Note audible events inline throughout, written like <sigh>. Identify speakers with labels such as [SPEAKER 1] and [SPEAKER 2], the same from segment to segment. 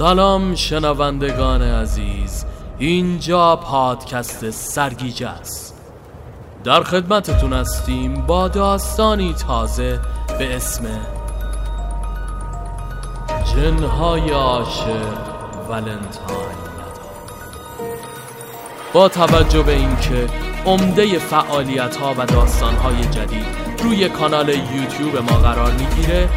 [SPEAKER 1] سلام شنوندگان عزیز. اینجا پادکست سرگیجه است. در خدمتتون هستیم با داستانی تازه به اسم جنهای عاشق ولنتاین. با توجه به اینکه عمده فعالیت ها و داستان های جدید روی کانال یوتیوب ما قرار می‌گیره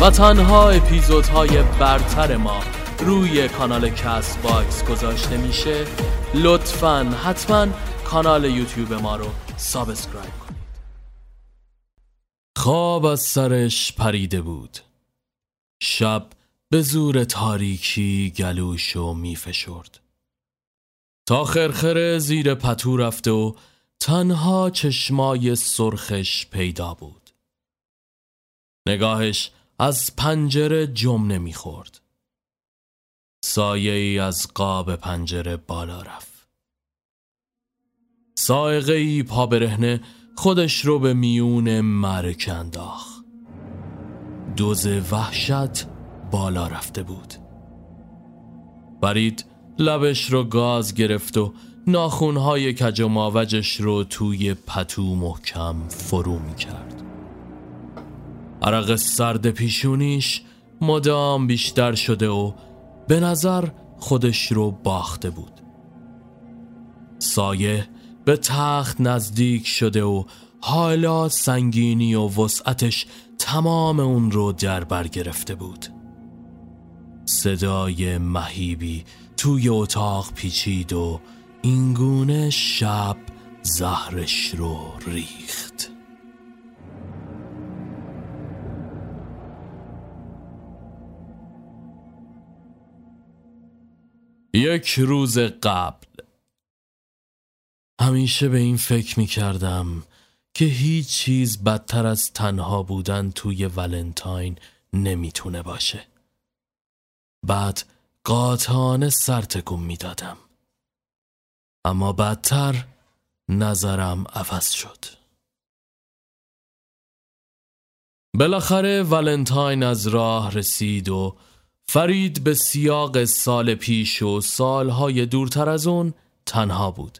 [SPEAKER 1] و تنها اپیزودهای برتر ما روی کانال Castbox گذاشته میشه. لطفا حتما کانال یوتیوب ما رو subscribe کنید. خواب از سرش پریده بود. شب به زور تاریکی گلوش و میفشرد تا خرخره زیر پتو رفته و تنها چشمای سرخش پیدا بود. نگاهش از پنجره جم نمی‌خورد سایه ای از قاب پنجره بالا رفت. سائقه ای پا برهنه خودش رو به میون مرک انداخت. دوز وحشت بالا رفته بود. برید لبش رو گاز گرفت و ناخونهای کج و ماوجش رو توی پتو محکم فرو می کرد عرق سرد پیشونیش مدام بیشتر شده و به نظر خودش رو باخته بود. سایه به تخت نزدیک شده و حالا سنگینی و وسعتش تمام اون رو در بر گرفته بود. صدای مهیبی توی اتاق پیچید و اینگونه شب زهرش رو ریخت. یک روز قبل. همیشه به این فکر می کردم که هیچ چیز بدتر از تنها بودن توی ولنتاین نمی‌تونه باشه. بعد قاطعانه سر تکون می‌دادم. اما بدتر نظرم عوض شد. بالاخره ولنتاین از راه رسید و فرید به سیاق سال پیش و سالهای دورتر از اون تنها بود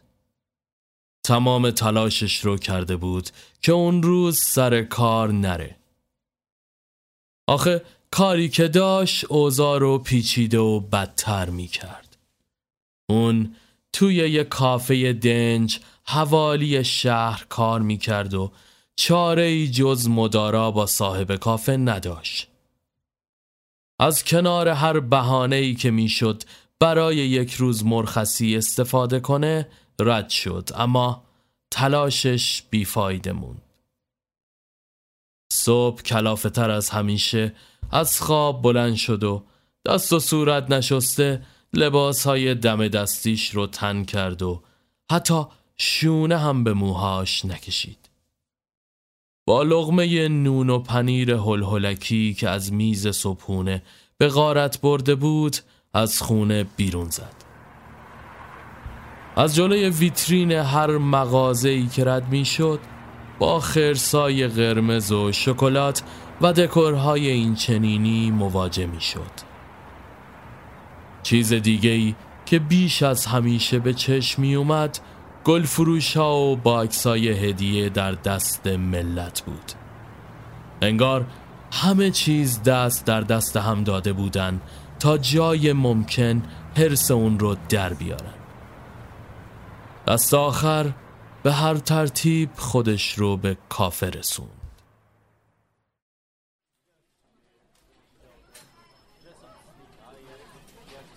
[SPEAKER 1] تمام تلاشش رو کرده بود که اون روز سر کار نره آخه کاری که داشت اوضاع رو پیچیده و بدتر می کرد. اون توی یه کافه دنج حوالی شهر کار می کرد و چاره ای جز مدارا با صاحب کافه نداشت. از کنار هر بهانه ای که می‌شد برای یک روز مرخصی استفاده کنه رد شد اما تلاشش بیفایده موند. صبح کلافه تر از همیشه از خواب بلند شد و دست و صورت نشسته لباس های دم دستیش رو تن کرد و حتی شونه هم به موهاش نکشید. لغمه نون و پنیر هلهلکی که از میز صبحونه به غارت برده بود از خونه بیرون زد. از جلوی ویترین هر مغازه‌ای که رد می‌شد با خرسای قرمز و شکلات و دکورهای این چنینی مواجه می شد. چیز دیگه ای که بیش از همیشه به چشم می اومد گل فروش ها و باکسای هدیه در دست ملت بود. انگار همه چیز دست در دست هم داده بودن تا جای ممکن حرس اون رو در بیارن. دست آخر به هر ترتیب خودش رو به کافه رسوند.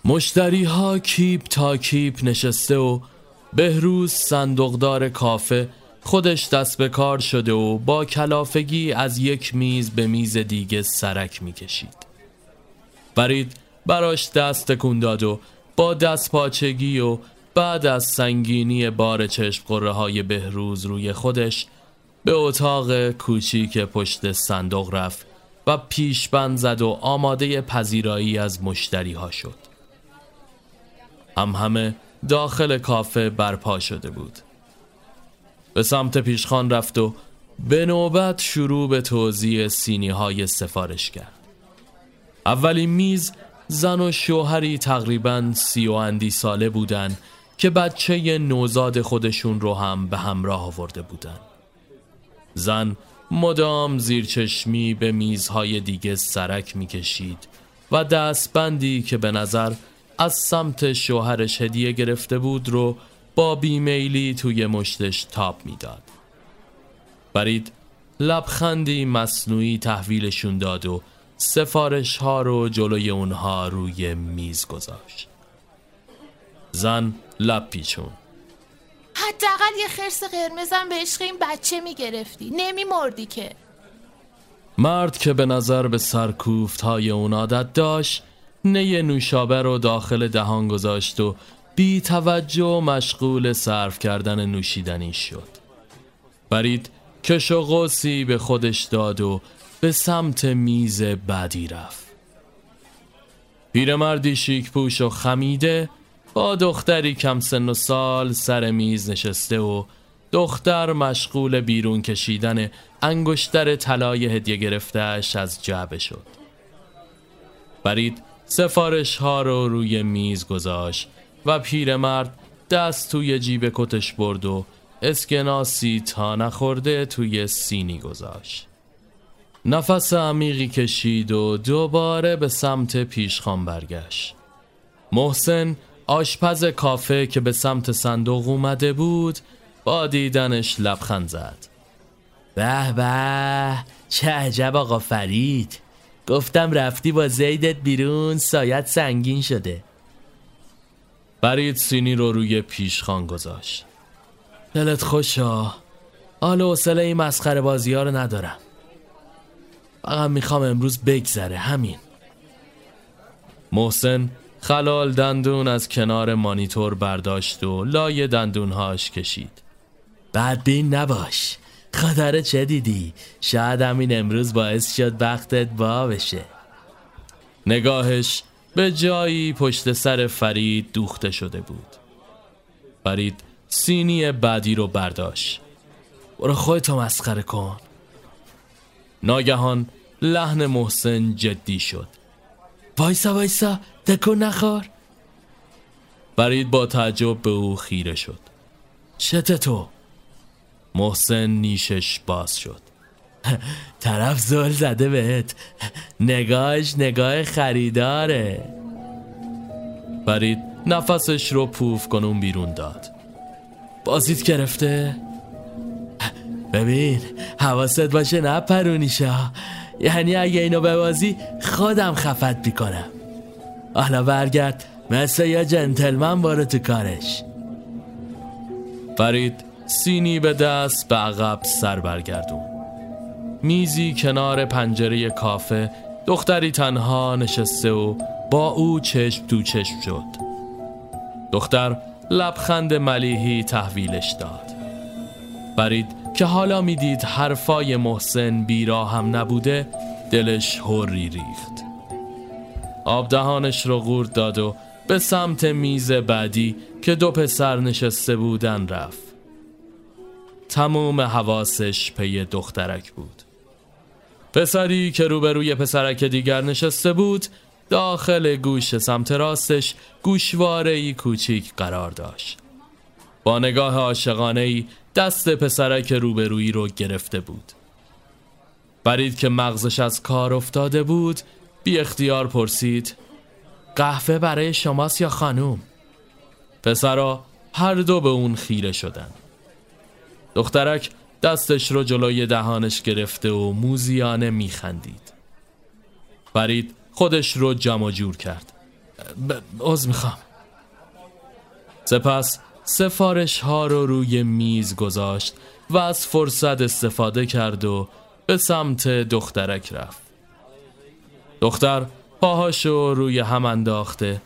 [SPEAKER 1] مشتری ها کیپ تا کیپ نشسته و بهروز صندوقدار کافه خودش دست به کار شده و با کلافگی از یک میز به میز دیگه سرک می‌کشید. برید براش دست تکون داد و با دست پاچگی و بعد از سنگینی بار چشم قره های بهروز روی خودش به اتاق کوچیک پشت صندوق رفت و پیشبند زد و آماده پذیرایی از مشتری ها شد. هم همه داخل کافه برپا شده بود. به سمت پیشخان رفت و به نوبت شروع به توضیح سینی های سفارش کرد. اولین میز زن و شوهری تقریبا سی و اندی ساله بودن که بچه نوزاد خودشون رو هم به همراه آورده بودن. زن مدام زیر چشمی به میزهای دیگه سرک می‌کشید و دستبندی که به نظر از سمت شوهرش هدیه گرفته بود رو با بیمیلی توی مشتش تاب می‌داد. برید لبخندی مصنوعی تحویلشون داد و سفارش ها رو جلوی اونها روی میز گذاشت. زن لب پیچون
[SPEAKER 2] حداقل یه خرس قرمزم به عشق این بچه می‌گرفتی نمی مردی که
[SPEAKER 1] مرد که به نظر به سرکوفت های اون عادت داشت نی نوشابه رو داخل دهان گذاشت و بی توجه و مشغول صرف کردن نوشیدنی شد. برید کش و قوسی به خودش داد و به سمت میز بعدی رفت. پیرمردی شیک پوش و خمیده با دختری کم سن و سال سر میز نشسته و دختر مشغول بیرون کشیدن انگشتر طلای هدیه گرفتهش از جعبه شد. برید سفارش ها رو روی میز گذاشت و پیرمرد دست توی جیب کتش برد و اسکناسی تا نخورده توی سینی گذاشت. نفس عمیقی کشید و دوباره به سمت پیشخان برگشت. محسن آشپز کافه که به سمت صندوق اومده بود با دیدنش لبخند زد. به به چه عجب آقا فرید! گفتم رفتی با زیدت بیرون سایت سنگین شده. فرید سینی رو روی پیشخان گذاشت. دلت خوشا. حال و حوصله این مسخره بازی ها رو ندارم. فقط می‌خوام امروز بگذره همین. محسن خلال دندون از کنار مانیتور برداشت و لای دندونهاش کشید. بدبین نباش. خداره چه دیدی؟ شاید همین امروز باعث شد وقتت با بشه. نگاهش به جایی پشت سر فرید دوخته شده بود. فرید سینی بعدی رو برداشت. برو خودتو مسخره کن. ناگهان لحن محسن جدی شد. وایسا وایسا تکون نخور فرید با تعجب به او خیره شد. چته تو؟ محسن نیشش باز شد. <laughs> طرف زل زده بهت. نگاهش نگاه خریداره. فرید نفسش رو پوف کنون بیرون داد. بازیت گرفته؟ ببین حواست باشه نه پرونیشا یعنی اگه اینو ببازی خودم خفت می‌کنم. حالا برگرد مثل یا جنتلمن بارو تو کارش. فرید سینی به دست به عقب سر برگردون. میزی کنار پنجره کافه دختری تنها نشسته و با او چشم تو چشم شد. دختر لبخند ملیحی تحویلش داد. فرید که حالا می‌دید حرفای محسن بیرا هم نبوده دلش هوری ریخت. آب دهانش رو غورد داد و به سمت میز بعدی که دو پسر نشسته بودن رفت. تمام حواسش پی دخترک بود. پسری که روبروی پسرک دیگر نشسته بود داخل گوش سمت راستش گوشواره کوچیک قرار داشت. با نگاه عاشقانه دست پسرک روبرویی رو گرفته بود. برید که مغزش از کار افتاده بود بی اختیار پرسید قهوه برای شماست یا خانوم؟ پسرا هر دو به اون خیره شدن دخترک دستش رو جلوی دهانش گرفته و موزیانه میخندید. فرید خودش رو جمع جور کرد. از می‌خوام. سپس سفارش ها رو روی میز گذاشت و از فرصت استفاده کرد و به سمت دخترک رفت. دختر پاهاشو روی هم انداخته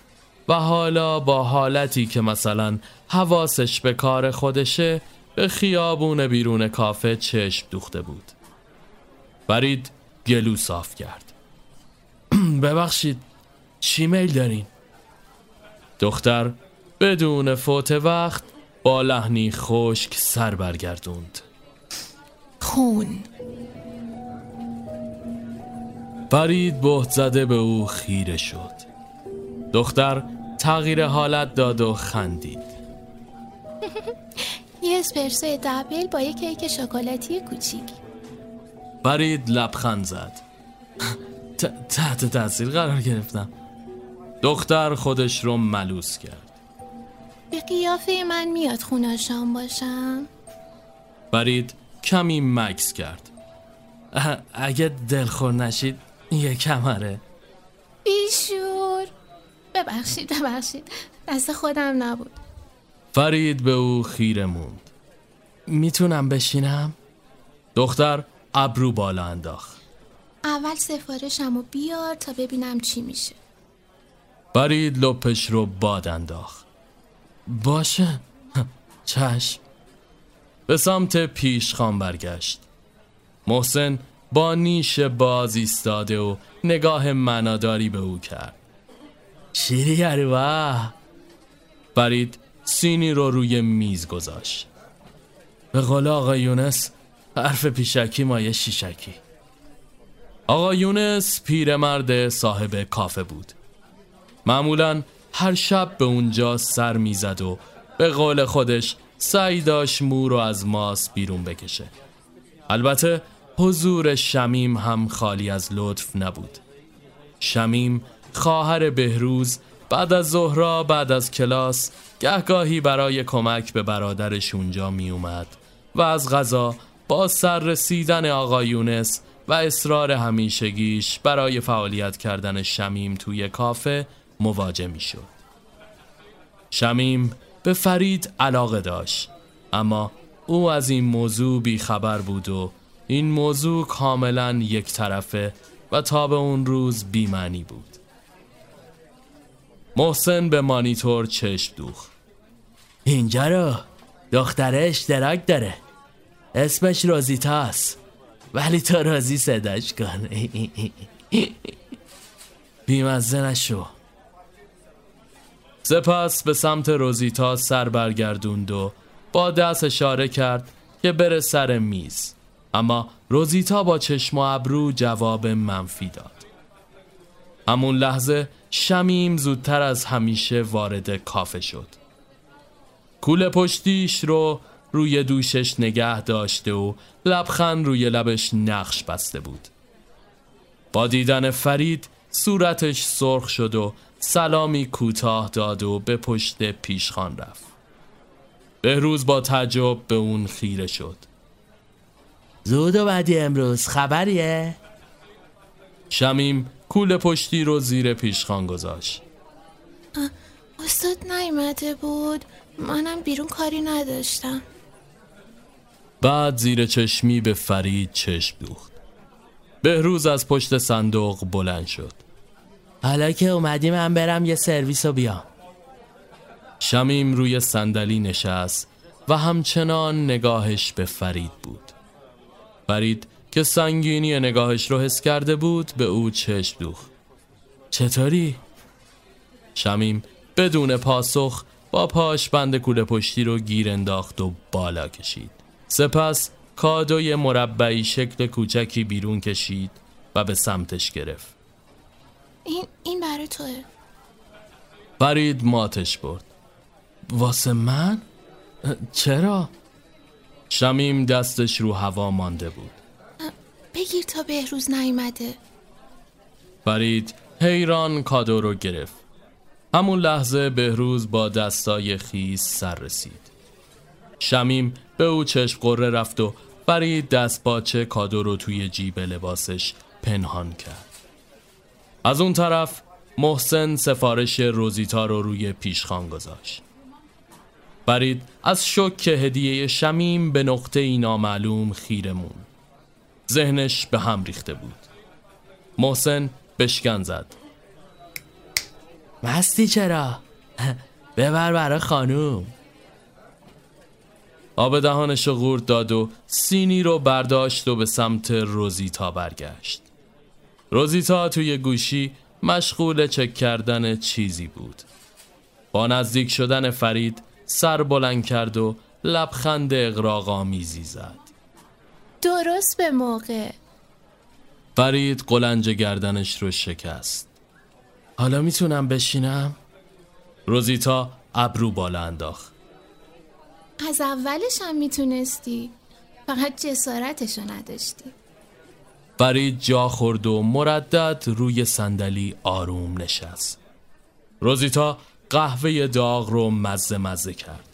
[SPEAKER 1] و حالا با حالتی که مثلا حواسش به کار خودشه به خیابون بیرون کافه چشم دوخته بود. برید گلو صاف کرد. <clears throat> ببخشید چی میل دارین؟ دختر بدون فوت وقت با لحنی خشک سر برگردوند.
[SPEAKER 2] خون.
[SPEAKER 1] فرید بهت زده به او خیره شد. دختر تغییر حالت داد و خندید. <laughs>
[SPEAKER 2] یه اسپرسو دبل با یه کیک شکلاتی کوچیک.
[SPEAKER 1] فرید لبخند زد. تحت تاثیر قرار گرفتم. دختر خودش رو ملوس کرد.
[SPEAKER 2] به قیافه من میاد خوناشان باشم.
[SPEAKER 1] فرید کمی مکس کرد. اگه دلخور نشید یه کمره.
[SPEAKER 2] بیشور. ببخشید ببخشید. دست خودم نبود.
[SPEAKER 1] فرید به او خیره موند. می‌تونم بشینم؟ دختر ابرو بالا انداخت.
[SPEAKER 2] اول سفارشم رو بیار تا ببینم چی میشه.
[SPEAKER 1] فرید لپش رو باد انداخت. باشه. چشم. به سمت پیشخان برگشت. محسن با نیش باز ایستاده و نگاه مناداری به او کرد. شیری و فرید سینی رو روی میز گذاشت. به قول آقا یونس حرف پیشکی مایه شیشکی. آقا یونس پیرمرد صاحب کافه بود. معمولا هر شب به اونجا سر می‌زد و به قول خودش سعی داشت مو رو از ماس بیرون بکشه. البته حضور شمیم هم خالی از لطف نبود. شمیم خواهر بهروز بعد از ظهرا بعد از کلاس گهگاهی برای کمک به برادرش اونجا می اومد و از غذا با سر رسیدن آقا یونس و اصرار همیشگیش برای فعالیت کردن شمیم توی کافه مواجه می شد. شمیم به فرید علاقه داشت اما او از این موضوع بیخبر بود و این موضوع کاملا یک طرفه و تا به اون روز بیمعنی بود محسن به مانیتور چشم دوخ اینجا رو. دختره اشتراک داره. اسمش روزیتاست ولی تو رازی صداش کن <laughs> بیمزه نشو. سپس به سمت روزیتا سر برگردوند و با دست اشاره کرد که بره سر میز. اما روزیتا با چشم و ابرو جواب منفی داد. همون لحظه شمیم زودتر از همیشه وارد کافه شد. کوله پشتیش رو روی دوشش نگه داشته و لبخند روی لبش نقش بسته بود. با دیدن فرید صورتش سرخ شد و سلامی کوتاه داد و به پشت پیشخان رفت. بهروز با تعجب به اون خیره شد. زود و بعدی امروز خبریه؟ شمیم کول پشتی رو زیر پیشخان گذاشت.
[SPEAKER 2] استاد نیمده بود. منم بیرون کاری نداشتم.
[SPEAKER 1] بعد زیر چشمی به فرید چشم دوخت. بهروز از پشت صندوق بلند شد. حالا که اومدی من برم یه سرویس رو بیام. شمیم روی صندلی نشست و همچنان نگاهش به فرید بود. فرید که سنگینی نگاهش رو حس کرده بود به او چشم دوخت چطوری؟ شمیم بدون پاسخ با پاش بند کوله پشتی رو گیر انداخت و بالا کشید سپس کادوی مربعی شکل کوچکی بیرون کشید و به سمتش گرفت
[SPEAKER 2] این, این برای توه
[SPEAKER 1] فرید ماتش برد واسه من؟ چرا؟ شمیم دستش رو هوا مانده بود
[SPEAKER 2] بگیر تا بهروز نیومده.
[SPEAKER 1] فرید حیران کادو رو گرفت. همون لحظه بهروز با دستای خیس سر رسید. شمیم به او چشم قره رفت و فرید دست باچه کادو رو توی جیب لباسش پنهان کرد. از اون طرف محسن سفارش روزیتا رو روی پیشخان گذاشت. فرید از شک هدیه شمیم به نقطه ای نامعلوم خیره ذهنش به هم ریخته بود. محسن بشکن زد. مستی چرا؟ ببر برا خانوم. آب دهانش رو غورد داد و سینی رو برداشت و به سمت روزیتا برگشت. روزیتا توی گوشی مشغول چک کردن چیزی بود. با نزدیک شدن فرید سر بلند کرد و لبخند اقراغامیزی زد.
[SPEAKER 2] درست به موقع.
[SPEAKER 1] فرید قلنج گردنش رو شکست. حالا می‌تونم بشینم؟ روزیتا ابرو بالا انداخت.
[SPEAKER 2] از اولش هم می‌تونستی. فقط جسارتشو نداشتی.
[SPEAKER 1] فرید جا خورد و مردد روی صندلی آروم نشست. روزیتا قهوه داغ رو مزه مزه کرد.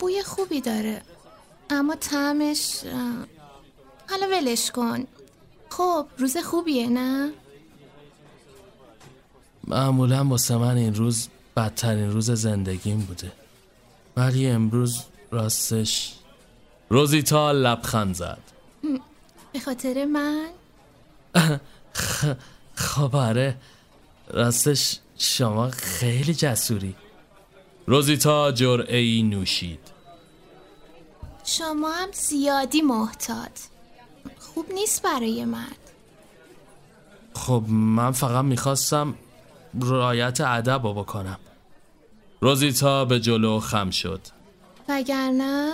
[SPEAKER 2] بوی خوبی داره. اما طعمش حالا ولش کن. خب روز خوبیه نه؟
[SPEAKER 1] معمولا واسه من این روز بدترین روز زندگیم بوده. ولی امروز راستش روزیتا لبخند زد.
[SPEAKER 2] به خاطر من؟ <laughs>
[SPEAKER 1] خب آره. راستش شما خیلی جسوری. روزیتا جرعه نوشید.
[SPEAKER 2] شما هم زیادی محتاط. خوب نیست برای مرد
[SPEAKER 1] خب من فقط می‌خواستم رایت ادب رو بکنم. روزیتا به جلو خم شد.
[SPEAKER 2] وگرنه؟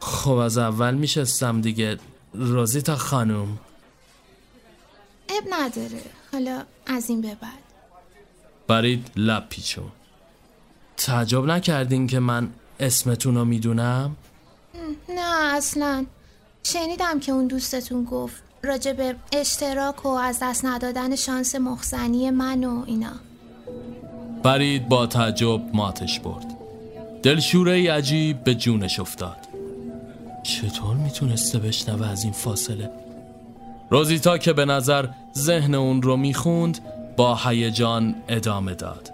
[SPEAKER 1] خب از اول میشستم دیگه. روزیتا خانم
[SPEAKER 2] اب نداره. حالا از این به بعد.
[SPEAKER 1] برید لب پیچون تعجب نکردین که من اسمتون رو می‌دونم؟
[SPEAKER 2] نه اصلا. شنیدم که اون دوستتون گفت راجع به اشتراک و از دست ندادن شانس مخزنی من و اینا.
[SPEAKER 1] برید با تعجب ماتش برد. دلشوره ای عجیب به جونش افتاد. چطور می‌تونسته بشنوه از این فاصله؟ روزیتا که به نظر ذهن اون رو می‌خوند با هیجان ادامه داد.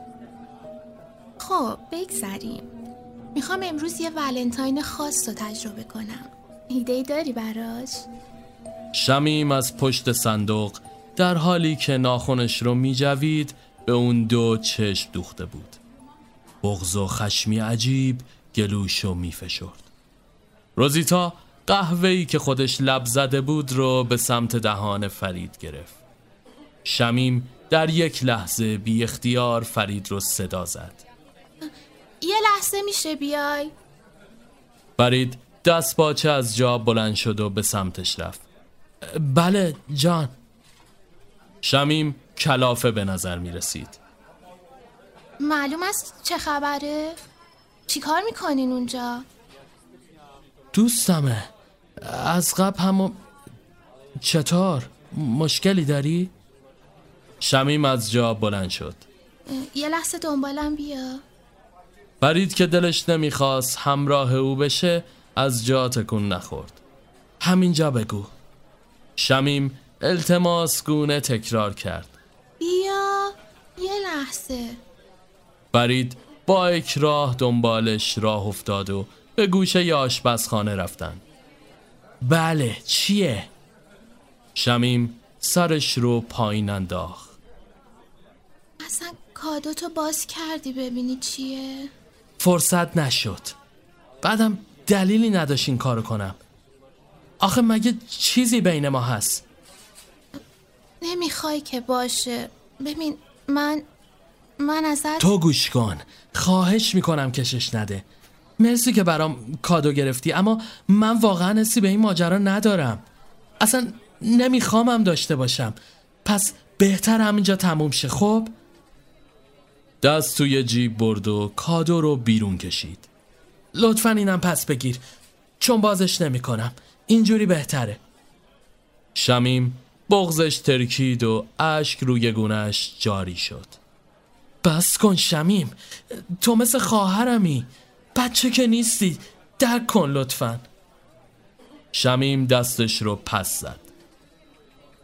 [SPEAKER 2] خب بگذریم. می‌خوام امروز یه ولنتاین خاص رو تجربه کنم. ایده ای داری براش؟
[SPEAKER 1] شمیم از پشت صندوق در حالی که ناخونش رو میجوید به اون دو چشم دوخته بود. بغض و خشمی عجیب گلوشو میفشرد. روزیتا قهوه‌ای که خودش لب زده بود رو به سمت دهان فرید گرفت. شمیم در یک لحظه بی اختیار فرید رو صدا زد.
[SPEAKER 2] یه لحظه میشه بیای
[SPEAKER 1] فرید دست باچه از جا بلند شد و به سمتش رفت بله جان شمیم کلافه به نظر می رسید
[SPEAKER 2] معلوم است چه خبره؟ چیکار می‌کنین اونجا؟
[SPEAKER 1] دوستمه از قبل همو چطور؟ مشکلی داری؟ شمیم از جا بلند شد
[SPEAKER 2] یه لحظه دنبالم بیا
[SPEAKER 1] فرید که دلش نمی‌خواست همراه او بشه از جا تکون نخورد. همینجا بگو. شمیم التماس گونه تکرار کرد.
[SPEAKER 2] بیا یه لحظه.
[SPEAKER 1] فرید با اکراه دنبالش راه افتاد و به گوشه ی آشپزخانه رفتن. بله چیه؟ شمیم سرش رو پایین انداخت.
[SPEAKER 2] اصلا کادو تو باز کردی ببینی چیه؟
[SPEAKER 1] فرصت نشد. بعدم دلیلی نداشت این کارو کنم. آخه مگه چیزی بین ما هست؟
[SPEAKER 2] نمی‌خوای که باشه. ببین من من ازت
[SPEAKER 1] تو گوش کن. خواهش می‌کنم کشش نده. مرسی که برام کادو گرفتی اما من واقعا حسی به این ماجرا ندارم. اصلا نمیخوامم داشته باشم. پس بهتر همینجا تموم شه خب؟ دست توی جیب برد و کادو رو بیرون کشید. لطفا اینم پس بگیر. چون بازش نمی‌کنم. اینجوری بهتره. شمیم بغزش ترکید و اشک روی گونش جاری شد. بس کن شمیم. تو مثل خواهرمی. بچه که نیستی. درک کن لطفا. شمیم دستش رو پس زد.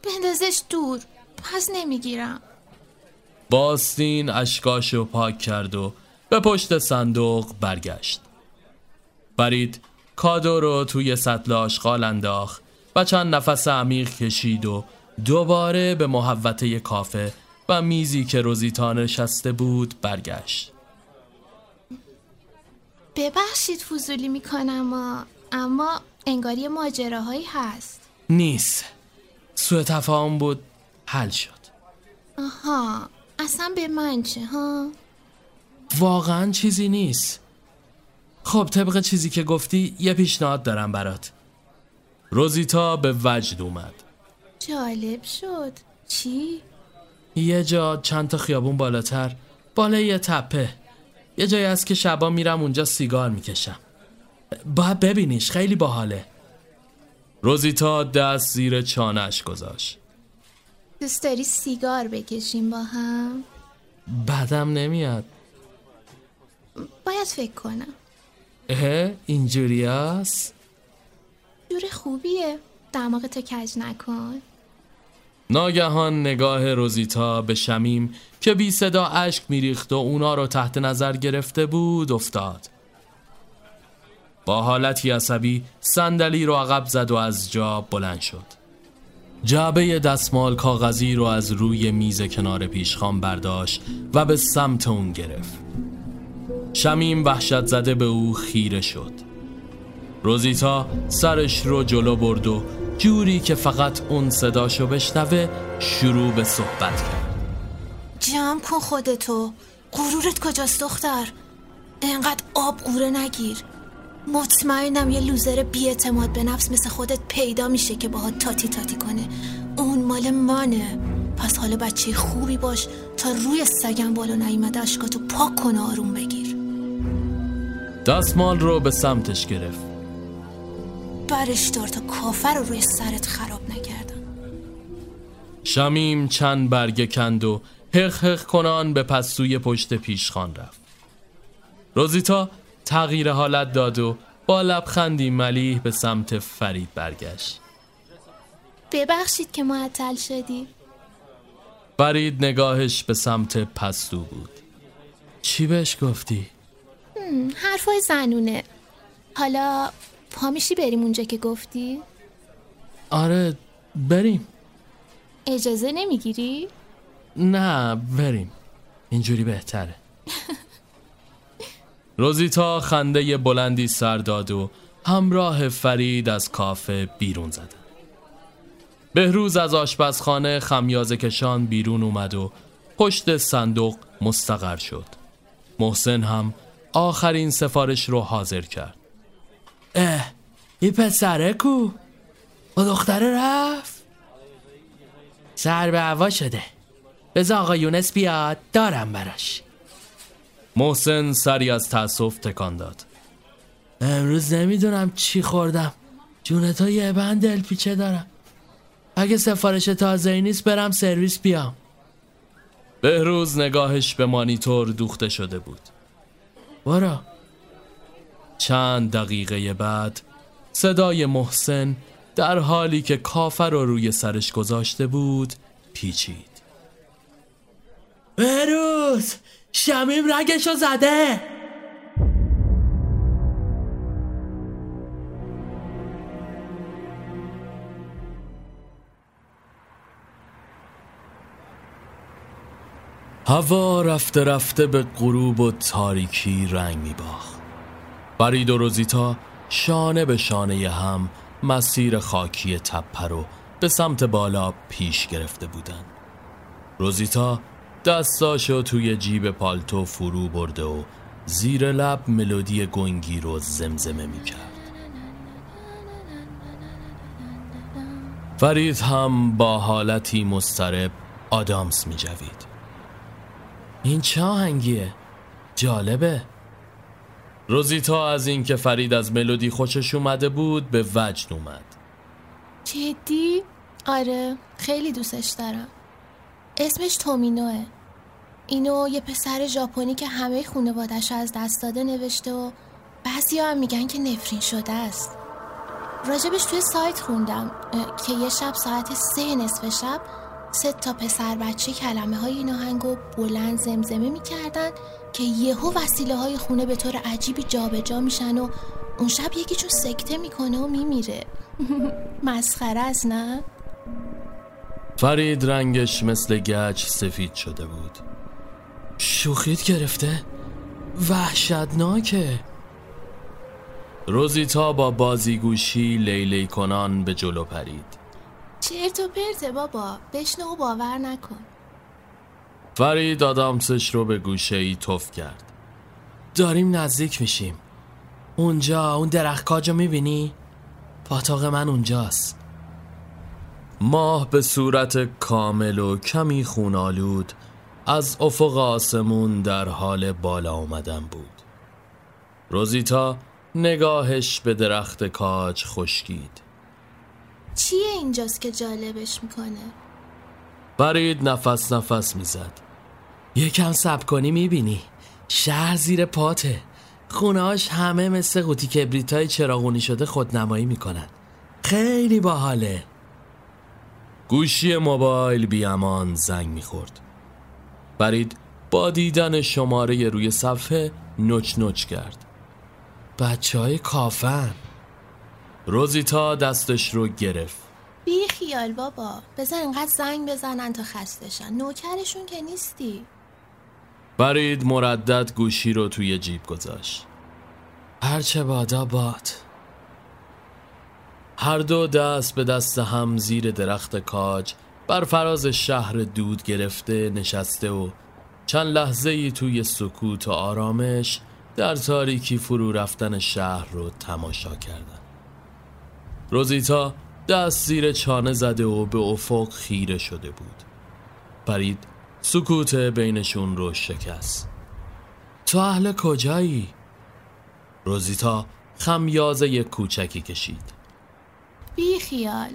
[SPEAKER 2] بندازش دور. پس نمی‌گیرم.
[SPEAKER 1] باستین اشکاش رو پاک کرد و به پشت صندوق برگشت. فرید کادو رو توی سطل آشغال انداخت و چند نفس عمیق کشید و دوباره به محوطه کافه و میزی که روزیتا نشسته بود برگشت.
[SPEAKER 2] ببخشید فضولی می‌کنم ها. اما انگاری ماجراهایی هست.
[SPEAKER 1] نیست. سوء تفاهم بود حل شد.
[SPEAKER 2] آها. اصلا به من چه ها؟
[SPEAKER 1] واقعا چیزی نیست. خب طبق چیزی که گفتی یه پیشنهاد دارم برات. روزیتا به وجد اومد.
[SPEAKER 2] جالب شد. چی؟
[SPEAKER 1] یه جا چند تا خیابون بالاتر بالای یه تپه. یه جایی هست که شبا میرم اونجا سیگار می‌کشم. باید ببینیش خیلی باحاله. روزیتا دست زیر چانش گذاشت.
[SPEAKER 2] دوست داری سیگار بکشیم با هم؟
[SPEAKER 1] بدم نمیاد.
[SPEAKER 2] باید فکر کنم.
[SPEAKER 1] اه اینجوری هست؟
[SPEAKER 2] جور خوبیه. دماغتو کج نکن.
[SPEAKER 1] ناگهان نگاه روزیتا به شمیم که بی صدا اشک میریخت و اونا رو تحت نظر گرفته بود افتاد. با حالتی عصبی صندلی رو عقب زد و از جا بلند شد. جعبه دستمال کاغذی رو از روی میز کنار پیشخان برداشت و به سمت اون گرفت. شمیم وحشت زده به او خیره شد. روزیتا سرش رو جلو برد و جوری که فقط اون صداشو بشنوه شروع به صحبت کرد.
[SPEAKER 2] جمع کن خودتو. غرورت کجاست دختر؟ انقدر آب قوره نگیر. مطمئنم یه لوزر بیاعتماد به نفس مثل خودت پیدا میشه که باهات تاتی تاتی کنه. اون مال مانه پس حالا بچه خوبی باش تا روی سگم بالا نیمده اشکاتو پاک کنه آروم بگیر.
[SPEAKER 1] دستمال رو به سمتش گرفت.
[SPEAKER 2] برش دار تا کافر رو روی سرت خراب نکردم.
[SPEAKER 1] شمیم چند برگه کند و حق حق کنان به پستوی پشت پیشخان رفت. روزیتا تغییر حالت داد و با لبخندی ملیح به سمت فرید برگشت.
[SPEAKER 2] ببخشید که معطل شدی
[SPEAKER 1] فرید نگاهش به سمت پستو بود. چی بهش گفتی؟
[SPEAKER 2] حرفای زنونه. حالا پا میشی بریم اونجا که گفتی؟
[SPEAKER 1] آره بریم.
[SPEAKER 2] اجازه نمی‌گیری؟
[SPEAKER 1] نه بریم. اینجوری بهتره. <laughs> روزیتا خنده بلندی سر داد و همراه فرید از کافه بیرون زدن بهروز از آشپزخانه خمیازه کشان بیرون اومد و پشت صندوق مستقر شد. محسن هم آخرین سفارش رو حاضر کرد. اه این پسره کو؟ و دختره رفت؟ سر به هوا شده. بذار آقا یونس بیاد دارم براش. محسن سری از تأسف تکان داد. امروز نمی‌دونم چی خوردم. جونتا یه بند دلپیچه دارم اگه سفارش تازه نیست برم سرویس بیام. بهروز نگاهش به مانیتور دوخته شده بود. برو. چند دقیقه بعد صدای محسن در حالی که کافر رو روی سرش گذاشته بود پیچید. بروز شمیم رگشو زده. هوا رفته رفته به غروب و تاریکی رنگ می باخت برید و روزیتا شانه به شانه هم مسیر خاکی تپه رو به سمت بالا پیش گرفته بودن روزیتا دستاشو توی جیب پالتو فرو برده و زیر لب ملودی گنگی رو زمزمه می کرد فرید هم با حالتی مسترب آدامس می جوید این چه آهنگیه؟ جالبه. روزیتا از اینکه فرید از ملودی خوشش اومده بود به وجد اومد.
[SPEAKER 2] جدی؟ آره خیلی دوستش دارم. اسمش تومینوه. اینو یه پسر ژاپنی که همه خانوادش از دست داده نوشته و بعضی هم میگن که نفرین شده است. راجبش توی سایت خوندم که یه شب ساعت سه نصف شب سه تا پسر بچه کلمه های این آهنگو بلند زمزمه می‌کردن که یهو وسیله های خونه به طور عجیبی جابجا جا میشن و اون شب یکیشون سکته می‌کنه و میمیره. <laughs> مسخره است نه؟
[SPEAKER 1] فرید رنگش مثل گچ سفید شده بود. شوخید گرفته؟ وحشتناکه. روزیتا با بازیگوشی لیلی کنان به جلو پرید.
[SPEAKER 2] چرت و پرته بابا بشنو و باور نکن.
[SPEAKER 1] فرید آدامسش رو به گوشه ای توف کرد. داریم نزدیک میشیم. اونجا اون درخت کاجو می‌بینی؟ پاتاق من اونجاست. ماه به صورت کامل و کمی خونالود از افق آسمون در حال بالا آمدن بود. روزیتا نگاهش به درخت کاج خشکید.
[SPEAKER 2] چیه اینجاست که جالبش می‌کنه؟
[SPEAKER 1] برید نفس نفس می‌زد.
[SPEAKER 3] یکم سب کنی می‌بینی. شهر زیر پاته. خونهاش همه مثل قوطی کبریت های چراغونی شده خودنمایی می‌کنن. خیلی باحاله.
[SPEAKER 1] گوشی موبایل بیامان زنگ می‌خورد. برید با دیدن شماره روی صفحه نوچ نوچ کرد.
[SPEAKER 3] بچه های کافن.
[SPEAKER 1] روزیتا دستش رو گرفت.
[SPEAKER 2] بی خیال بابا. بذار انقدر زنگ بزنن تا خستشن. نوکرشون که نیستی.
[SPEAKER 1] برید مردد گوشی رو توی جیب گذاشت.
[SPEAKER 3] هرچه بادا باد.
[SPEAKER 1] هر دو دست به دست هم زیر درخت کاج بر فراز شهر دود گرفته نشسته و چند لحظه ای توی سکوت و آرامش در تاریکی فرو رفتن شهر رو تماشا کردن روزیتا دست زیر چانه زده و به افق خیره شده بود. پرید سکوت بینشون رو شکست.
[SPEAKER 3] تو اهل کجایی؟
[SPEAKER 1] روزیتا خمیازه کوچکی کشید.
[SPEAKER 2] بی خیال.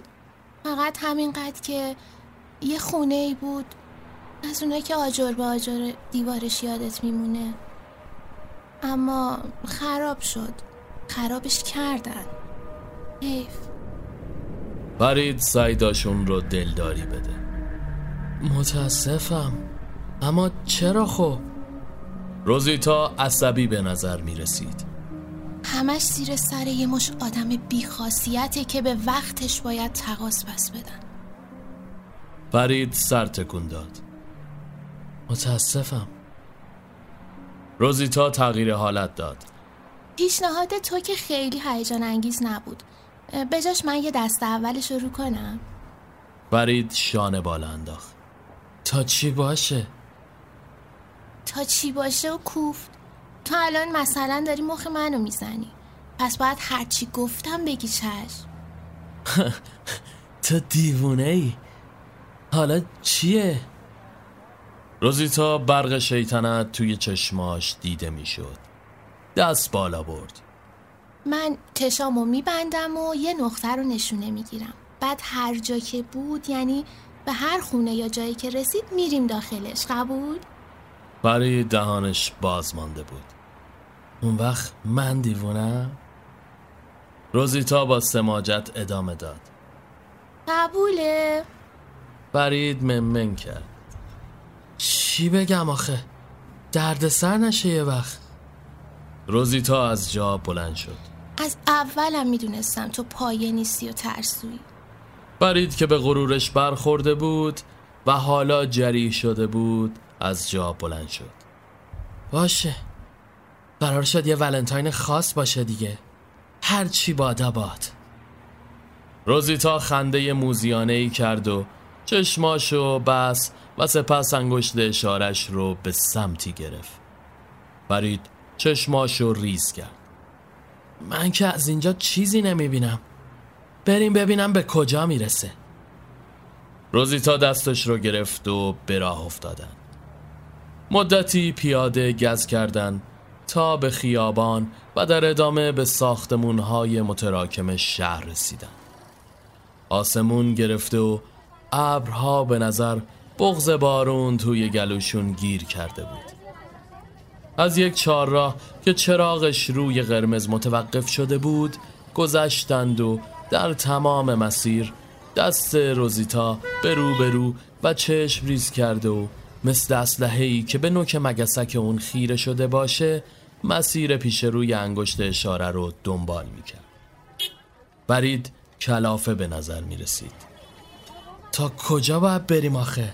[SPEAKER 2] فقط همینقدر که یه خونه ای بود. از اونه که آجر به آجر دیوارش یادت میمونه. اما خراب شد. خرابش کردن. حیف.
[SPEAKER 1] برید سعیداشون رو دلداری بده.
[SPEAKER 3] متاسفم. اما چرا خب؟
[SPEAKER 1] روزیتا عصبی به نظر می رسید
[SPEAKER 2] همش زیر سر یه مش آدم بیخاصیته که به وقتش باید تقاس پس بدن.
[SPEAKER 1] فرید سر تکون داد.
[SPEAKER 3] متاسفم.
[SPEAKER 1] روزیتا تغییر حالت داد.
[SPEAKER 2] پیشنهاد تو که خیلی هیجان انگیز نبود. بجاش من یه دست اول شروع کنم.
[SPEAKER 1] فرید شانه بالا انداخت.
[SPEAKER 3] تا چی باشه؟
[SPEAKER 2] تا چی باشه و کوفت. تو الان مثلا داری مخ منو می‌زنی. پس باید هرچی گفتم بگی چشم. <laughs>
[SPEAKER 3] تو دیوونه ای حالا چیه؟
[SPEAKER 1] روزیتا برق شیطنت توی چشماش دیده می‌شد. دست بالا برد.
[SPEAKER 2] من چشامو میبندم و یه نقطه رو نشونه می‌گیرم. بعد هر جا که بود یعنی به هر خونه یا جایی که رسید میریم داخلش. قبول؟
[SPEAKER 1] برای دهانش باز مانده بود.
[SPEAKER 3] اون وقت من دیوونم؟
[SPEAKER 1] روزیتا با سماجت ادامه داد.
[SPEAKER 2] قبوله؟
[SPEAKER 1] برید ممن کرد.
[SPEAKER 3] چی بگم آخه؟ دردسر نشه یه وقت.
[SPEAKER 1] روزیتا از جا بلند شد.
[SPEAKER 2] از اولم می‌دونستم تو پایه نیستی و ترسوی
[SPEAKER 1] برید که به غرورش برخورده بود و حالا جری شده بود از جا بلند شد.
[SPEAKER 3] باشه. قرار شد یه ولنتاین خاص باشه دیگه. هر چی بادا باد.
[SPEAKER 1] روزیتا خنده موزیانه ای کرد و چشماشو بس و سپس انگشت اشارش رو به سمتی گرفت. برید چشماشو ریز کرد.
[SPEAKER 3] من که از اینجا چیزی نمی‌بینم. بریم ببینم به کجا می‌رسه.
[SPEAKER 1] روزیتا دستش رو گرفت و به راه افتادن. مدتی پیاده گز کردن تا به خیابان و در ادامه به ساختمونهای متراکم شهر رسیدن. آسمون گرفته و ابرها به نظر بغز بارون توی گلوشون گیر کرده بود. از یک چهارراه که چراغش روی قرمز متوقف شده بود گذشتند و در تمام مسیر دست روزیتا به رو و چشم ریز کرده و مثل اسلحه‌ای که به نوک مگسک اون خیره شده باشه مسیر پیش روی انگشت اشاره رو دنبال می‌کرد. برید کلافه به نظر می‌رسید.
[SPEAKER 3] تا کجا باید بریم آخه؟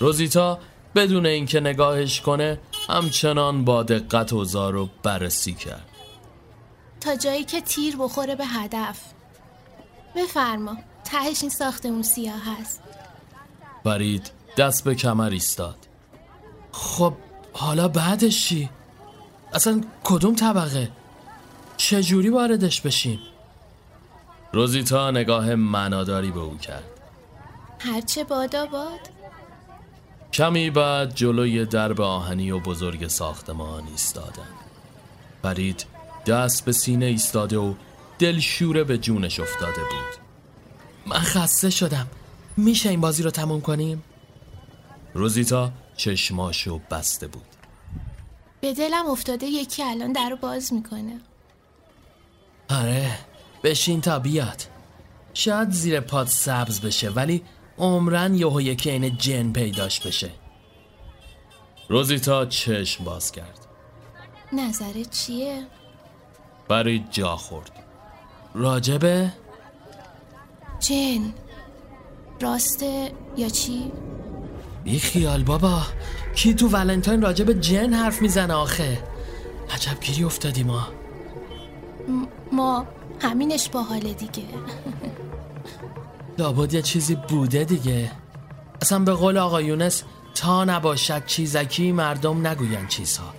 [SPEAKER 1] روزیتا بدون اینکه نگاهش کنه همچنان با دقت اوضاع رو بررسی کرد.
[SPEAKER 2] تا جایی که تیر بخوره به هدف. بفرما تهش این ساختمون سیاه هست.
[SPEAKER 1] برید دست به کمر ایستاد
[SPEAKER 3] خب حالا بعدش چی؟ اصلا کدوم طبقه؟ چجوری واردش بشیم؟
[SPEAKER 1] روزیتا نگاه مناداری به او کرد
[SPEAKER 2] هرچه بادا باد
[SPEAKER 1] کمی بعد جلوی درب آهنی و بزرگ ساختمان ایستادن فرید دست به سینه ایستاده و دلشوره به جونش افتاده بود
[SPEAKER 3] من خسته شدم میشه این بازی رو تموم کنیم؟
[SPEAKER 1] روزیتا چشماشو بسته بود.
[SPEAKER 2] به دلم افتاده یکی الان در رو باز می‌کنه.
[SPEAKER 3] آره بشین تا بیاد شاید زیر پاد سبز بشه ولی عمرن یهو یکی این جن پیداش بشه.
[SPEAKER 1] روزیتا چشم باز کرد.
[SPEAKER 2] نظرت چیه؟
[SPEAKER 1] برای جا خورد.
[SPEAKER 3] راجبه؟
[SPEAKER 2] جن. راسته یا چی؟
[SPEAKER 3] بی خیال بابا کی تو ولنتاین راجب جن حرف می‌زنه آخه؟ عجب گیری افتادی ما.
[SPEAKER 2] ما همینش باحاله دیگه.
[SPEAKER 3] لابد یه چیزی بوده دیگه. اصلا به قول آقا یونس تا نباشد چیزکی مردم نگوین چیزها.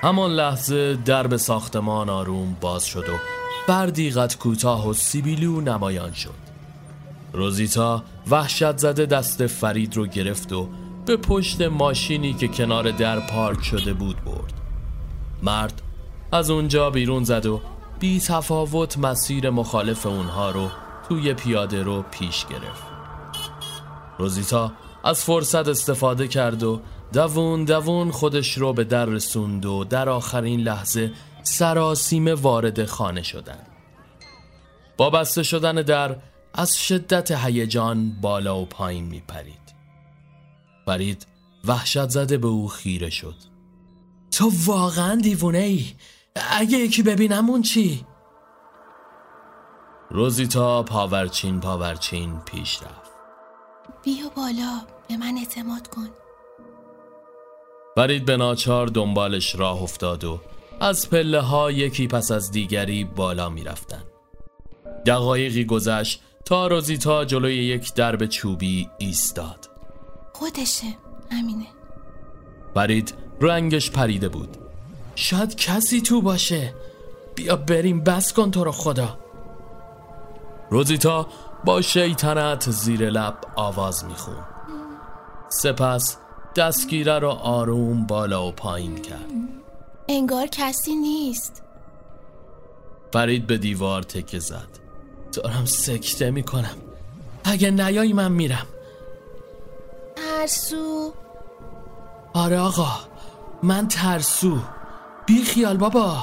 [SPEAKER 1] همان لحظه درب ساختمان آروم باز شد و بردی قد کوتاه و سیبیلو نمایان شد. روزیتا وحشت زده دست فرید رو گرفت و به پشت ماشینی که کنار در پارک شده بود برد. مرد از اونجا بیرون زد و بی تفاوت مسیر مخالف اونها رو توی پیاده رو پیش گرفت. روزیتا از فرصت استفاده کرد و دوون دوون خودش رو به در رسوند و در آخرین لحظه سراسیمه وارد خانه شدن. با بسته شدن در از شدت هیجان بالا و پایین می پرید فرید وحشت زده به او خیره شد.
[SPEAKER 3] تو واقعا دیوونه ای. اگه یکی ببینمون چی؟
[SPEAKER 1] روزیتا پاورچین پاورچین پیش رفت.
[SPEAKER 2] بیا بالا به من اعتماد کن.
[SPEAKER 1] فرید به ناچار دنبالش راه افتاد و از پله ها یکی پس از دیگری بالا می رفتن. دقایقی گذشت تا روزیتا جلوی یک درب چوبی ایستاد.
[SPEAKER 2] خودشه همینه
[SPEAKER 1] فرید رنگش پریده بود.
[SPEAKER 3] شاید کسی تو باشه. بیا بریم بس کن تو رو خدا.
[SPEAKER 1] روزیتا با شیطنت زیر لب آواز میخون. سپس دستگیره رو آروم بالا و پایین کرد.
[SPEAKER 2] انگار کسی نیست.
[SPEAKER 1] فرید به دیوار تکه زد.
[SPEAKER 3] دارم سکته می‌کنم. اگه نیایی من میرم.
[SPEAKER 2] ترسو.
[SPEAKER 3] آره آقا من ترسو. بی خیال بابا.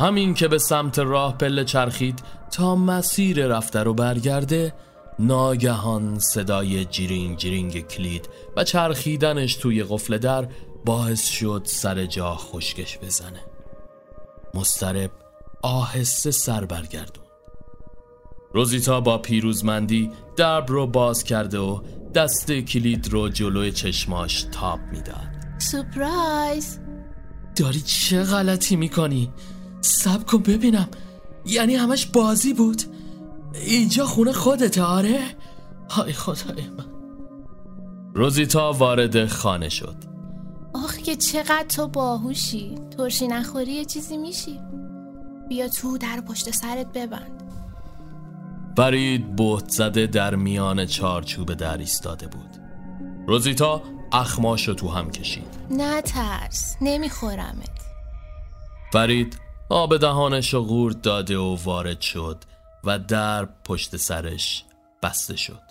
[SPEAKER 1] همین که به سمت راه پله چرخید تا مسیر رفته رو برگرده ناگهان صدای جیرینگ جیرینگ کلید و چرخیدنش توی قفل در باعث شد سر جا خشکش بزنه. مضطرب آهسته سر برگردون. روزیتا با پیروزمندی درب رو باز کرده و دسته کلید رو جلوی چشماش تاب می‌داد.
[SPEAKER 2] surprise!
[SPEAKER 3] داری چه غلطی می‌کنی؟ صبر کن ببینم. یعنی همش بازی بود؟ اینجا خونه خودت آره؟ های خدای من.
[SPEAKER 1] روزیتا وارد خانه شد.
[SPEAKER 2] آخ که چقدر تو باهوشی. ترشی نخوری یه چیزی میشی. بیا تو در پشت سرت ببند.
[SPEAKER 1] فرید بهت زده در میان چارچوب در ایستاده بود. روزیتا اخماشو تو هم کشید.
[SPEAKER 2] نه ترس نمیخورمت.
[SPEAKER 1] فرید آب دهانش رو غورد داده و وارد شد و در پشت سرش بسته شد.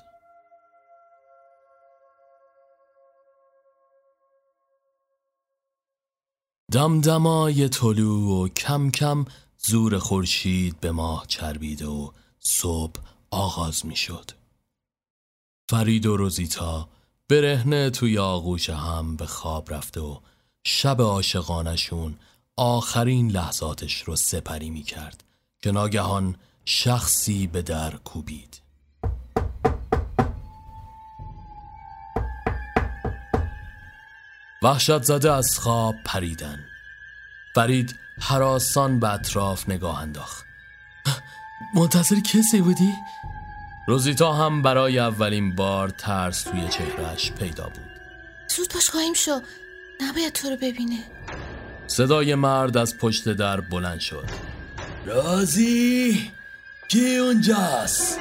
[SPEAKER 1] دمدمای طلوع و کم کم زور خورشید به ماه چربیده و صبح آغاز می شد فرید و روزیتا برهنه توی آغوش هم به خواب رفته و شب عاشقانشون آخرین لحظاتش رو سپری می کرد که ناگهان شخصی به در کوبید. وحشت زده از خواب پریدن. فرید حراسان به اطراف نگاه انداخت.
[SPEAKER 3] منتظر کسی بودی؟
[SPEAKER 1] روزیتا هم برای اولین بار ترس توی چهرش پیدا بود.
[SPEAKER 2] زود باش قایم شو. نباید تو رو ببینه.
[SPEAKER 1] صدای مرد از پشت در بلند شد.
[SPEAKER 3] رازی کی اونجاست؟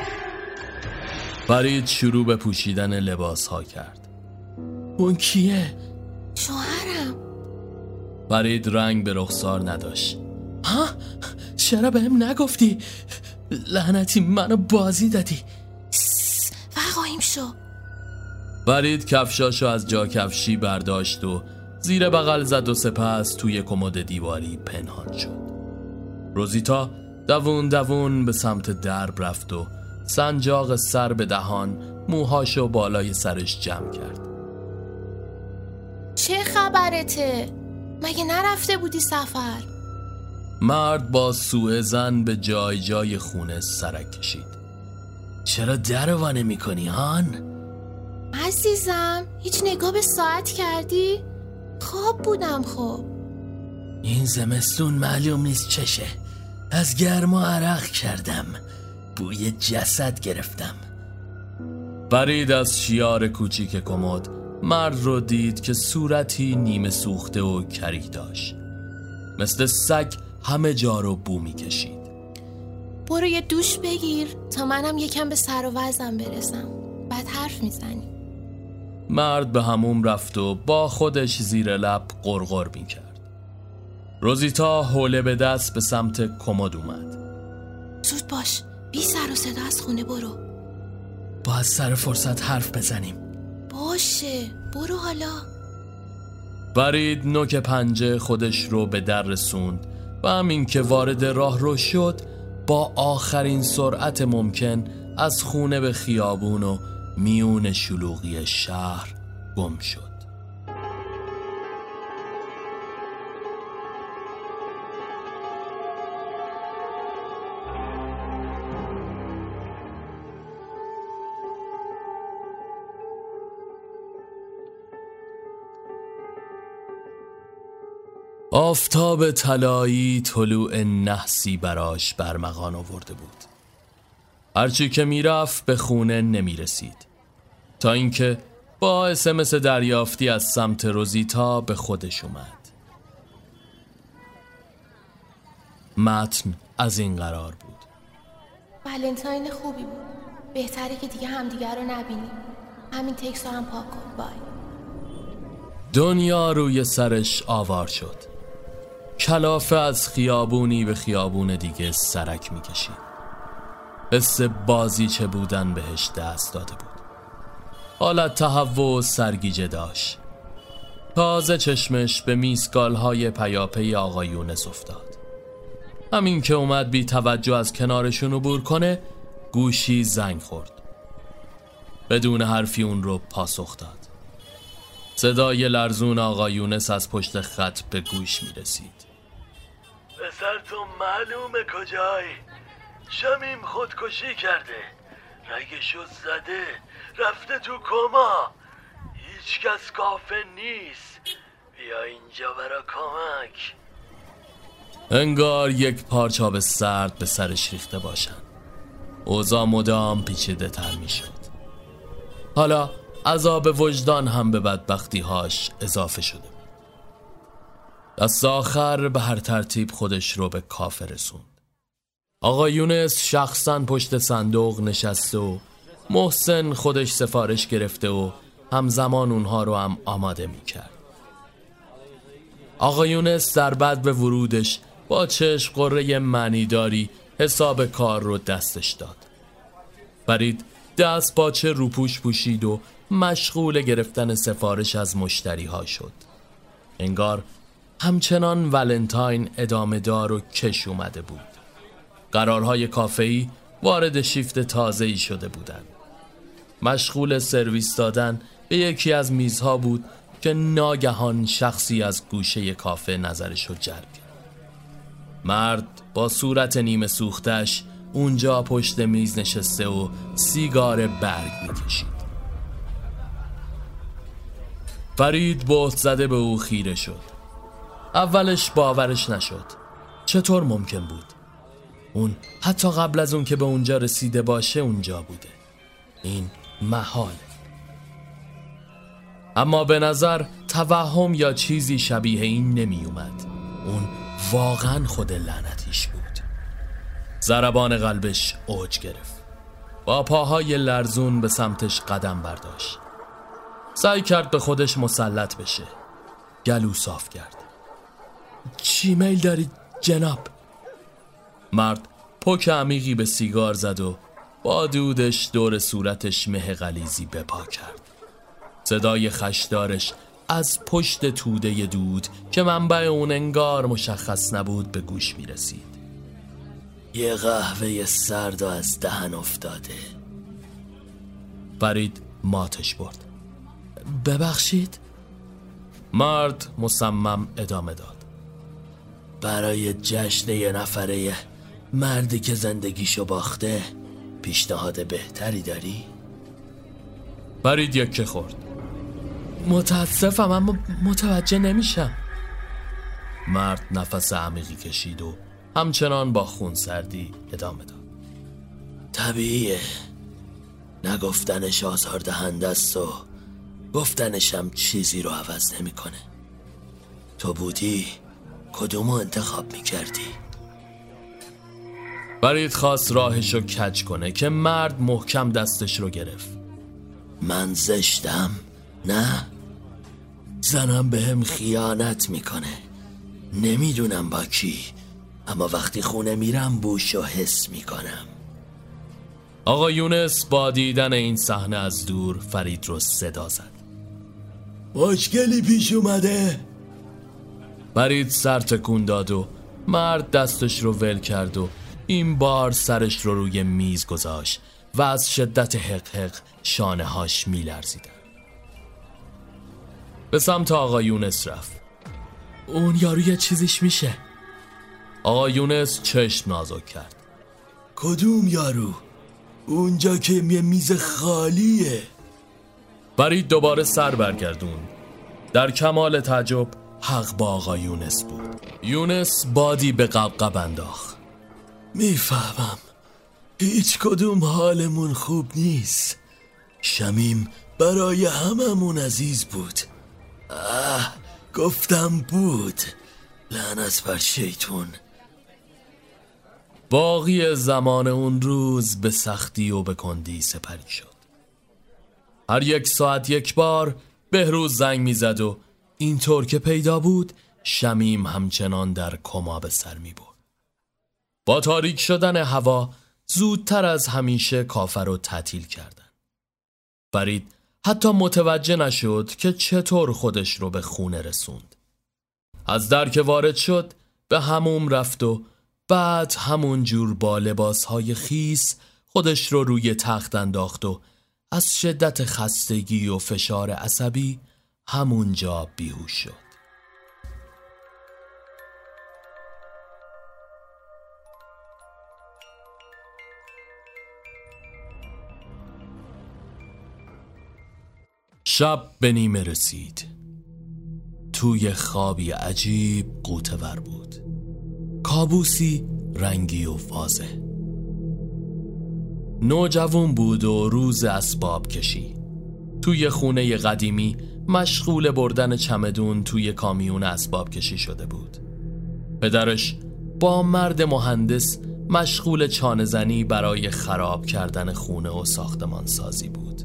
[SPEAKER 1] فرید شروع به پوشیدن لباس ها کرد.
[SPEAKER 3] اون کیه؟
[SPEAKER 2] شوهرم.
[SPEAKER 1] فرید رنگ به رخسار نداشت.
[SPEAKER 3] ها؟ چرا بهم نگفتی؟ لعنتی منو بازی دادی.
[SPEAKER 2] وقایم شو.
[SPEAKER 1] فرید کفشاشو از جا کفشی برداشت و زیر بغل زد و سپس توی کمد دیواری پنهان شد. روزیتا دوون دوون به سمت درب رفت و سنجاق سر به دهان موهاشو بالای سرش جمع کرد.
[SPEAKER 2] چه خبرته؟ مگه نرفته بودی سفر؟
[SPEAKER 1] مرد با سوء زن به جای جای خونه سرک کشید.
[SPEAKER 3] چرا در وانه می‌کنی هان؟
[SPEAKER 2] عزیزم هیچ نگاه به ساعت کردی؟ خواب بودم خب
[SPEAKER 3] این زمستون معلوم نیست چشه. از گرما عرق کردم. بوی جسد گرفتم.
[SPEAKER 1] فرید از شیار کوچیک کمد. مرد رو دید که صورتی نیمه سوخته و کریه داشت. مثل سگ همه جا رو بو می‌کشید.
[SPEAKER 2] برو یه دوش بگیر تا منم یکم به سر و وزم برسم. بعد حرف می‌زنی.
[SPEAKER 1] مرد به هموم رفت و با خودش زیر لب قرقر می‌کرد. روزیتا حوله به دست به سمت کمد اومد.
[SPEAKER 2] زود باش بی سر و صدا از خونه برو.
[SPEAKER 3] باید سر فرصت حرف بزنیم.
[SPEAKER 2] باشه برو حالا.
[SPEAKER 1] فرید نوک پنجه خودش رو به در رسوند. و همین که وارد راه رو شد با آخرین سرعت ممکن از خونه به خیابون و میون شلوغی شهر گم شد. آفتاب طلایی طلوع نحسی براش برمغان آورده بود. هرچی که می‌رفت به خونه نمی‌رسید. تا اینکه با اسمس دریافتی از سمت روزیتا به خودش اومد. متن از این قرار بود.
[SPEAKER 2] ولنتاین خوبی بود. بهتره که دیگه همدیگه رو نبینیم. همین تکس رو هم پاک کن. بای.
[SPEAKER 1] دنیا روی سرش آوار شد. کلافه از خیابونی به خیابون دیگه سرک می‌کشید. حس بازیچه بودن بهش دست داده بود. حالت تهوع و سرگیجه داشت. تازه چشمش به میسگال های پیاپی آقا یونس افتاد. همین که اومد بی توجه از کنارشون عبور کنه گوشی زنگ خورد. بدون حرفی اون رو پاسخ داد. صدای لرزون آقا یونس از پشت خط به گوش می رسید
[SPEAKER 3] پسر تو معلومه کجای شمیم خودکشی کرده. رگشو زده. رفته تو کما. هیچ کس کافه نیست. بیا اینجا برا کمک.
[SPEAKER 1] انگار یک پارچاب سرد به سرش ریخته باشن. اوضاع مدام پیچیده تر می شد حالا عذاب وجدان هم به بدبختیهاش اضافه شده. دست آخر به هر ترتیب خودش رو به کافه رسوند. آقا یونس شخصا پشت صندوق نشسته و محسن خودش سفارش گرفته و همزمان اونها رو هم آماده می کرد آقا یونس در بعد به ورودش با چشم قره معنیداری حساب کار رو دستش داد. فرید دست باچه روپوش پوشید و مشغول گرفتن سفارش از مشتری ها شد. انگار همچنان ولنتاین ادامه دار و کش اومده بود. قرارهای کافه‌ای وارد شیفت تازه ای شده بودند. مشغول سرویس دادن به یکی از میزها بود که ناگهان شخصی از گوشه کافه نظرش رو جلب کرد. مرد با صورت نیمه سوختش اونجا پشت میز نشسته و سیگار برگ می‌کشید. فرید بهت زده به او خیره شد. اولش باورش نشد. چطور ممکن بود؟ اون حتی قبل از اون که به اونجا رسیده باشه اونجا بوده. این محال. اما به نظر توهم یا چیزی شبیه این نمی اومد اون واقعا خود لعنتیش بود. زربان قلبش اوج گرفت. با پاهای لرزون به سمتش قدم برداشت. سعی کرد به خودش مسلط بشه. گلو صاف کرد. چی میل دارید جناب؟ مرد پک عمیقی به سیگار زد و با دودش دور صورتش مه غلیزی بپا کرد. صدای خشدارش از پشت توده دود که منبع اون انگار مشخص نبود به گوش می رسید
[SPEAKER 3] یه قهوه سرد و از دهن افتاده.
[SPEAKER 1] فرید ماتش برد.
[SPEAKER 3] ببخشید؟
[SPEAKER 1] مرد مصمم ادامه داد.
[SPEAKER 3] برای جشن یه نفره مردی که زندگیشو باخته پیشنهاد بهتری داری؟
[SPEAKER 1] فرید یکه خورد.
[SPEAKER 3] متاسفم اما متوجه نمیشم.
[SPEAKER 1] مرد نفس عمیقی کشید و همچنان با خون سردی ادامه داد.
[SPEAKER 3] طبیعیه. نگفتنش آزار دهنده است و گفتنشم چیزی رو عوض نمی‌کنه. تو بودی؟ کدومو انتخاب می‌کردی؟
[SPEAKER 1] فرید خواست راهش رو کج کنه که مرد محکم دستش رو گرفت.
[SPEAKER 3] من زشتم نه؟ زنم به هم خیانت می‌کنه. نمی‌دونم با کی اما وقتی خونه میرم بوش و حس می‌کنم.
[SPEAKER 1] آقا یونس با دیدن این صحنه از دور فرید رو صدا زد.
[SPEAKER 3] مشکلی پیش اومده.
[SPEAKER 1] فرید سر تکون داد و مرد دستش رو ول کرد و این بار سرش رو روی میز گذاشت و از شدت حق حق شانه هاش می لرزیدن. به سمت آقا یونس رفت.
[SPEAKER 3] اون یارو یه چیزیش میشه.
[SPEAKER 1] آقا یونس چشم نازک کرد.
[SPEAKER 3] کدوم یارو؟ اونجا که یه میز خالیه.
[SPEAKER 1] برید دوباره سر برگردون. در کمال تعجب حق با آقا یونس بود. یونس بادی به قبقب انداخت.
[SPEAKER 3] می‌فهمم. هیچ کدوم حالمون خوب نیست. شمیم برای هممون عزیز بود. آه گفتم بود. لعنت بر شیطون.
[SPEAKER 1] باقی زمان اون روز به سختی و به کندی سپری شد. هر یک ساعت یک بار بهروز زنگ می‌زد و اینطور که پیدا بود شمیم همچنان در کما به سر می برد. با تاریک شدن هوا زودتر از همیشه کافر رو تعطیل کردن. فرید حتی متوجه نشد که چطور خودش رو به خونه رسوند. از در که وارد شد به هموم رفت و بعد همون جور با لباسهای خیس خودش رو روی تخت انداخت و از شدت خستگی و فشار عصبی همونجا بیهوش شد. شب به نیمه رسید. توی خوابی عجیب قوتور بود. کابوسی رنگی و واضح. نوجوان بود و روز اسباب کشی. توی خونه قدیمی مشغول بردن چمدون توی کامیون اسباب کشی شده بود. پدرش با مرد مهندس مشغول چانهزنی برای خراب کردن خونه و ساختمان سازی بود.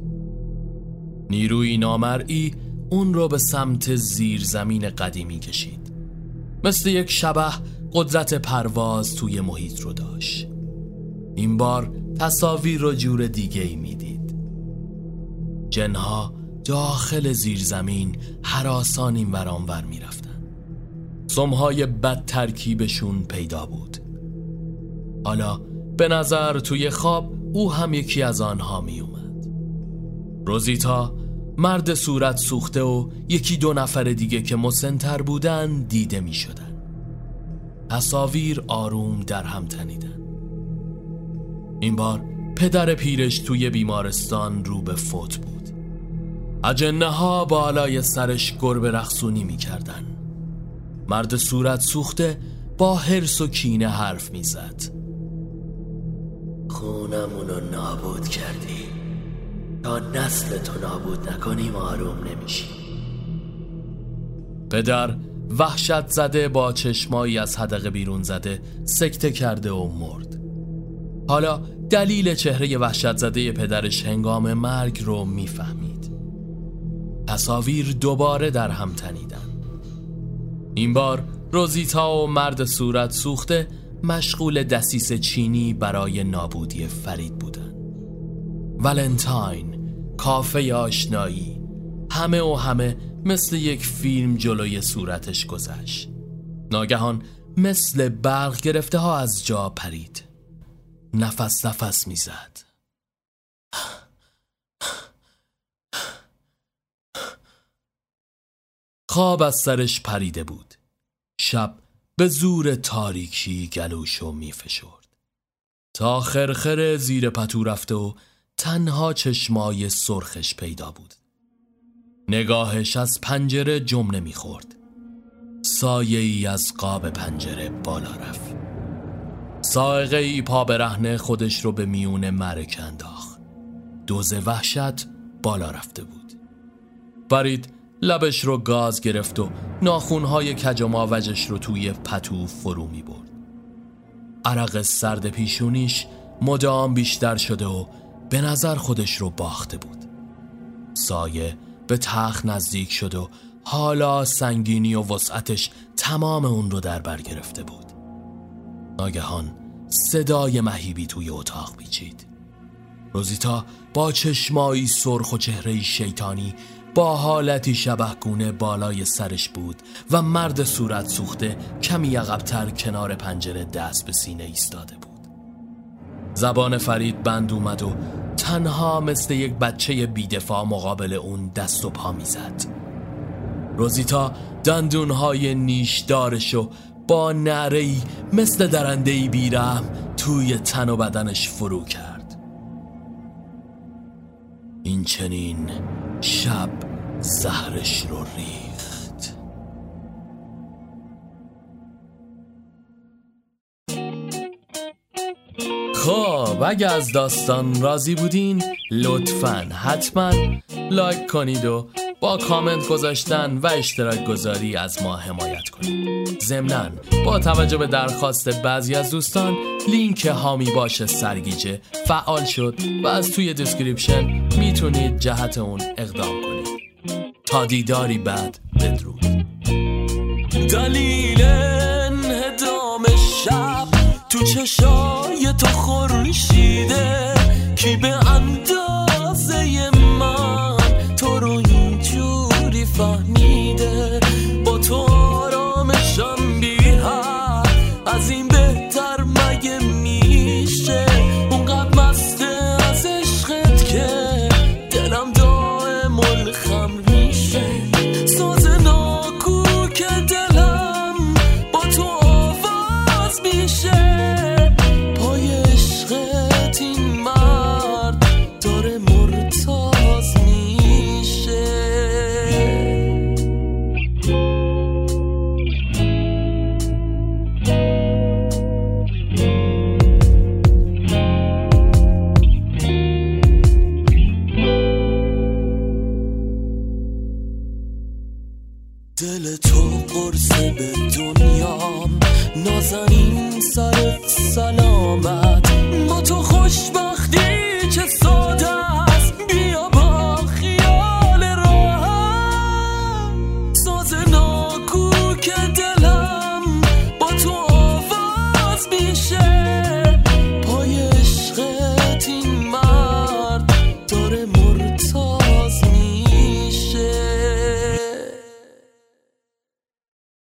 [SPEAKER 1] نیروی نامرئی اون رو به سمت زیرزمین قدیمی کشید. مثل یک شبه قدرت پرواز توی محیط رو داشت. این بار تصاویر رو جور دیگه ای می‌دید. جنها داخل زیرزمین حراسان این ورانور می‌رفتن سمهای بد ترکیبشون پیدا بود. حالا به نظر توی خواب او هم یکی از آنها می اومد روزیتا مرد صورت سوخته و یکی دو نفر دیگه که مسنتر بودن دیده می شدن تصاویر آروم در هم تنیدن. این بار پدر پیرش توی بیمارستان رو به فوت بود. اجنه ها بالای سرش گربه رخصونی می کردن. مرد صورت سوخته با حرس و کینه حرف می زد
[SPEAKER 3] خونمونو نابود کردی. تا نسل تو نابود نکنیم آروم نمیشی
[SPEAKER 1] پدر وحشت زده با چشمایی از حدقه بیرون زده سکته کرده و مرد. حالا دلیل چهره وحشت زده پدرش هنگام مرگ رو می‌فهمید تصاویر دوباره در هم تنیدن این بار روزیتا و مرد صورت سوخته مشغول دسیس چینی برای نابودی فرید بودن ولنتاین کافه آشنایی همه و همه مثل یک فیلم جلوی صورتش گذشت. ناگهان مثل برق گرفته ها از جا پرید. نفس نفس می‌زد. خواب از سرش پریده بود. شب به زور تاریکی گلوشو میفشرد. تا خرخر زیر پتو رفته و تنها چشمای سرخش پیدا بود. نگاهش از پنجره جمله می‌خورد. سایه ای از قاب پنجره بالا رفت. سائقه ای پا به رهنه خودش رو به میون مرک انداخت. دوز وحشت بالا رفته بود. فرید لبش رو گاز گرفت و ناخونهای کج و ماوجش رو توی پتو فرو می برد. عرق سرد پیشونیش مدام بیشتر شده و به نظر خودش رو باخته بود. سایه به تخت نزدیک شد و حالا سنگینی و وسعتش تمام اون رو در بر گرفته بود. ناگهان صدای مهیبی توی اتاق بیچید روزیتا با چشمایی سرخ و چهره شیطانی با حالتی شبهگونه بالای سرش بود و مرد صورت سوخته کمی عقبتر کنار پنجره دست به سینه ایستاده بود. زبان فرید بند اومد و تنها مثل یک بچه بیدفاع مقابل اون دست و پا می‌زد. روزیتا دندونهای نیشدارشو با نعرهی مثل درندهی بیرم توی تن و بدنش فرو کرد. این چنین شب زهرش رو ریخت. خب اگه از داستان راضی بودین لطفا حتما لایک کنید و کامنت گذاشتن و اشتراک گذاری از ما حمایت کنید. ضمنا با توجه به درخواست بعضی از دوستان لینک هامی باش سرگیجه فعال شد و از توی description می‌تونید جهت اون اقدام کنید. تا دیداری بعد بدرود. دلیل انهدام شب تو چشای تو خورشیده. کی به